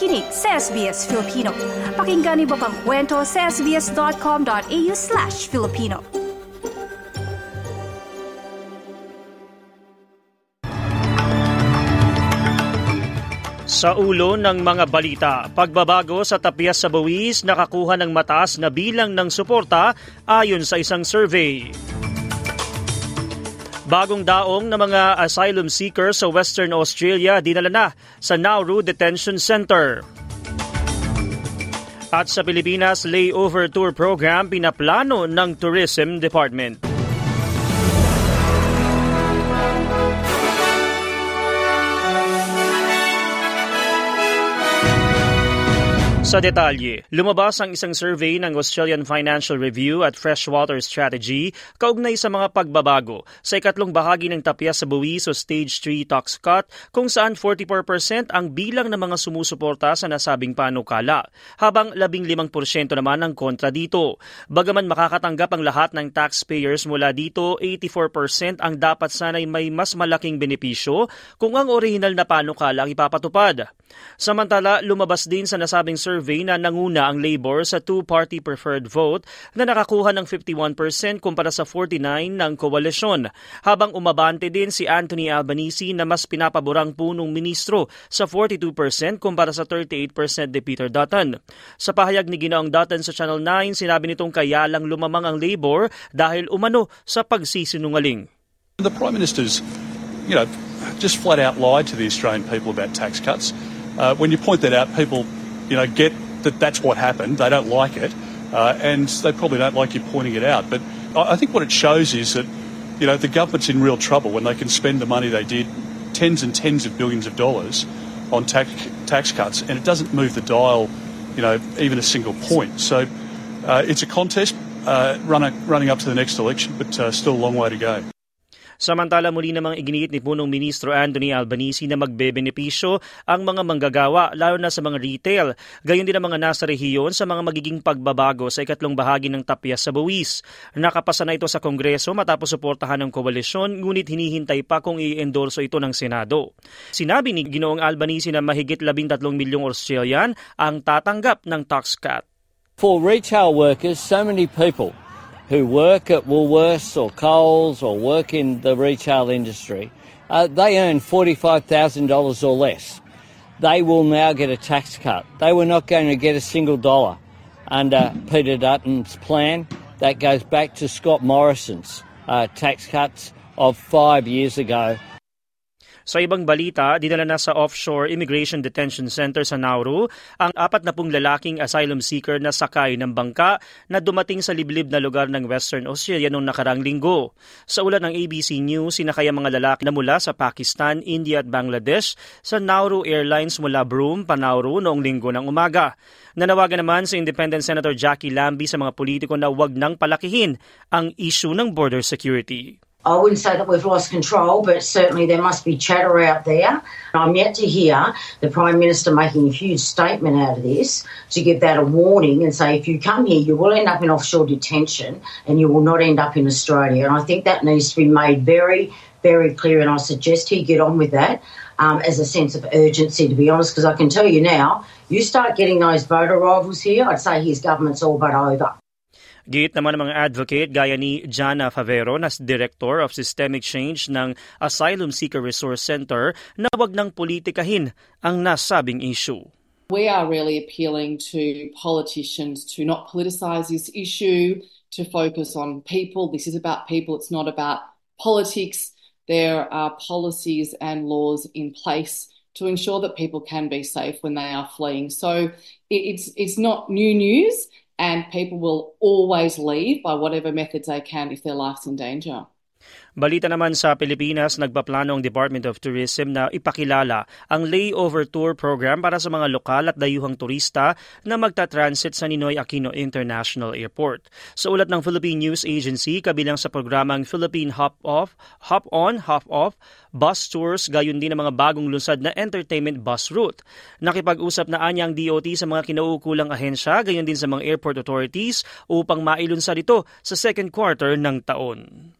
nakikinig sa SBS Filipino. Pakinggan niyo pang kwento sa sbs.com.au slash Filipino. Sa ulo ng mga balita, pagbabago sa tapyas sa buwis nakakuha ng mataas na bilang ng suporta ayon sa isang survey. Bagong daong na mga asylum seekers sa Western Australia dinala na sa Nauru Detention Center. At sa Pilipinas, layover tour program pinaplano ng Tourism Department. Sa detalye, lumabas ang isang survey ng Australian Financial Review at Freshwater Strategy kaugnay sa mga pagbabago sa ikatlong bahagi ng tapya sa buwis o Stage 3 Tax Cut kung saan 44% ang bilang ng mga sumusuporta sa nasabing panukala, habang 15% naman ang kontra dito. Bagaman makakatanggap ang lahat ng taxpayers mula dito, 84% ang dapat sanay may mas malaking benepisyo kung ang orihinal na panukala ang ipapatupad. Samantala, lumabas din sa nasabing survey survey na nanguna ang Labor sa two-party preferred vote na nakakuha ng 51% kumpara sa 49 ng koalisyon, habang umabante din si Anthony Albanese na mas pinapaborang punong ministro sa 42% kumpara sa 38% ni Peter Dutton. Sa pahayag ni Ginoong Dutton sa Channel 9, sinabi nitong kaya lang lumamang ang Labor dahil umano sa pagsisinungaling. The Prime Minister's, you know, just flat out lied to the Australian people about tax cuts. Uh, when you point that out, people you know, get that that's what happened. They don't like it, uh, and they probably don't like you pointing it out. But I think what it shows is that, you know, the government's in real trouble when they can spend the money they did, tens and tens of billions of dollars, on tax tax cuts, and it doesn't move the dial, you know, even a single point. So uh, it's a contest uh, running running up to the next election, but uh, still a long way to go. Samantala muli namang iginiit ni Punong Ministro Anthony Albanese na magbebenepisyo ang mga manggagawa lalo na sa mga retail, gayon din ang mga nasa rehiyon sa mga magiging pagbabago sa ikatlong bahagi ng tapyas sa buwis. Nakapasa na ito sa Kongreso matapos suportahan ng koalisyon ngunit hinihintay pa kung i-endorso ito ng Senado. Sinabi ni Ginoong Albanese na mahigit 13 milyong Australian ang tatanggap ng tax cut. For retail workers, so many people who work at Woolworths or Coles or work in the retail industry, uh, they earn $45,000 or less. They will now get a tax cut. They were not going to get a single dollar under Peter Dutton's plan. That goes back to Scott Morrison's uh, tax cuts of five years ago Sa ibang balita, dinala na sa Offshore Immigration Detention Center sa Nauru ang apat na pong lalaking asylum seeker na sakay ng bangka na dumating sa liblib na lugar ng Western Australia noong nakarang linggo. Sa ulat ng ABC News, sinakay ang mga lalaki na mula sa Pakistan, India at Bangladesh sa Nauru Airlines mula Broome, Panauru noong linggo ng umaga. Nanawagan naman si Independent Senator Jackie Lambie sa mga politiko na huwag nang palakihin ang issue ng border security. I wouldn't say that we've lost control, but certainly there must be chatter out there. I'm yet to hear the Prime Minister making a huge statement out of this to give that a warning and say if you come here, you will end up in offshore detention and you will not end up in Australia. And I think that needs to be made very, very clear. And I suggest he get on with that um, as a sense of urgency, to be honest, because I can tell you now, you start getting those voter arrivals here, I'd say his government's all but over. Giit naman ng mga advocate gaya ni Jana Favero na Director of Systemic Change ng Asylum Seeker Resource Center na wag nang politikahin ang nasabing issue. We are really appealing to politicians to not politicise this issue, to focus on people. This is about people, it's not about politics. There are policies and laws in place to ensure that people can be safe when they are fleeing. So it's, it's not new news and people will always leave by whatever methods they can if their life's in danger. Balita naman sa Pilipinas, nagpaplano ang Department of Tourism na ipakilala ang layover tour program para sa mga lokal at dayuhang turista na magta-transit sa Ninoy Aquino International Airport. Sa ulat ng Philippine News Agency, kabilang sa programang Philippine Hop Off, Hop On, Hop Off, bus tours, gayon din ang mga bagong lunsad na entertainment bus route. Nakipag-usap na anya ang DOT sa mga kinauukulang ahensya, gayon din sa mga airport authorities upang mailunsad ito sa second quarter ng taon.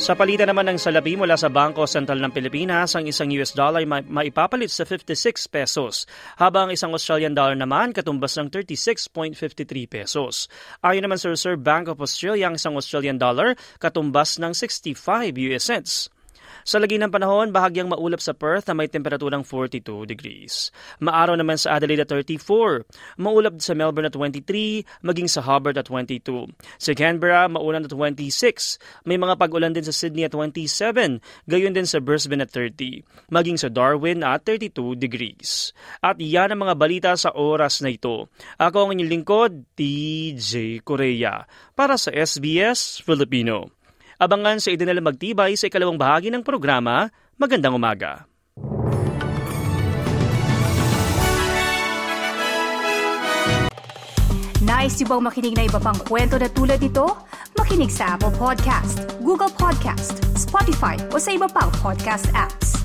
Sa palitan naman ng salapi mula sa Bangko Sentral ng Pilipinas, ang isang US dollar ma- maipapalit sa 56 pesos, habang isang Australian dollar naman katumbas ng 36.53 pesos. Ayon naman sa Reserve Bank of Australia, ang isang Australian dollar katumbas ng 65 US cents. Sa lagi ng panahon, bahagyang maulap sa Perth na may temperaturang 42 degrees. Maaraw naman sa Adelaide at 34. Maulap sa Melbourne at 23, maging sa Hobart at 22. Sa Canberra, maulan at 26. May mga pag-ulan din sa Sydney at 27. Gayon din sa Brisbane at 30. Maging sa Darwin at 32 degrees. At yan ang mga balita sa oras na ito. Ako ang inyong lingkod, TJ Korea. Para sa SBS Filipino. Abangan sa idinala magtibay sa ikalawang bahagi ng programa. Magandang umaga. Nice yung bang makinig na iba pang kwento na tulad ito? Makinig sa Apple Podcast, Google Podcast, Spotify o sa iba pang podcast apps.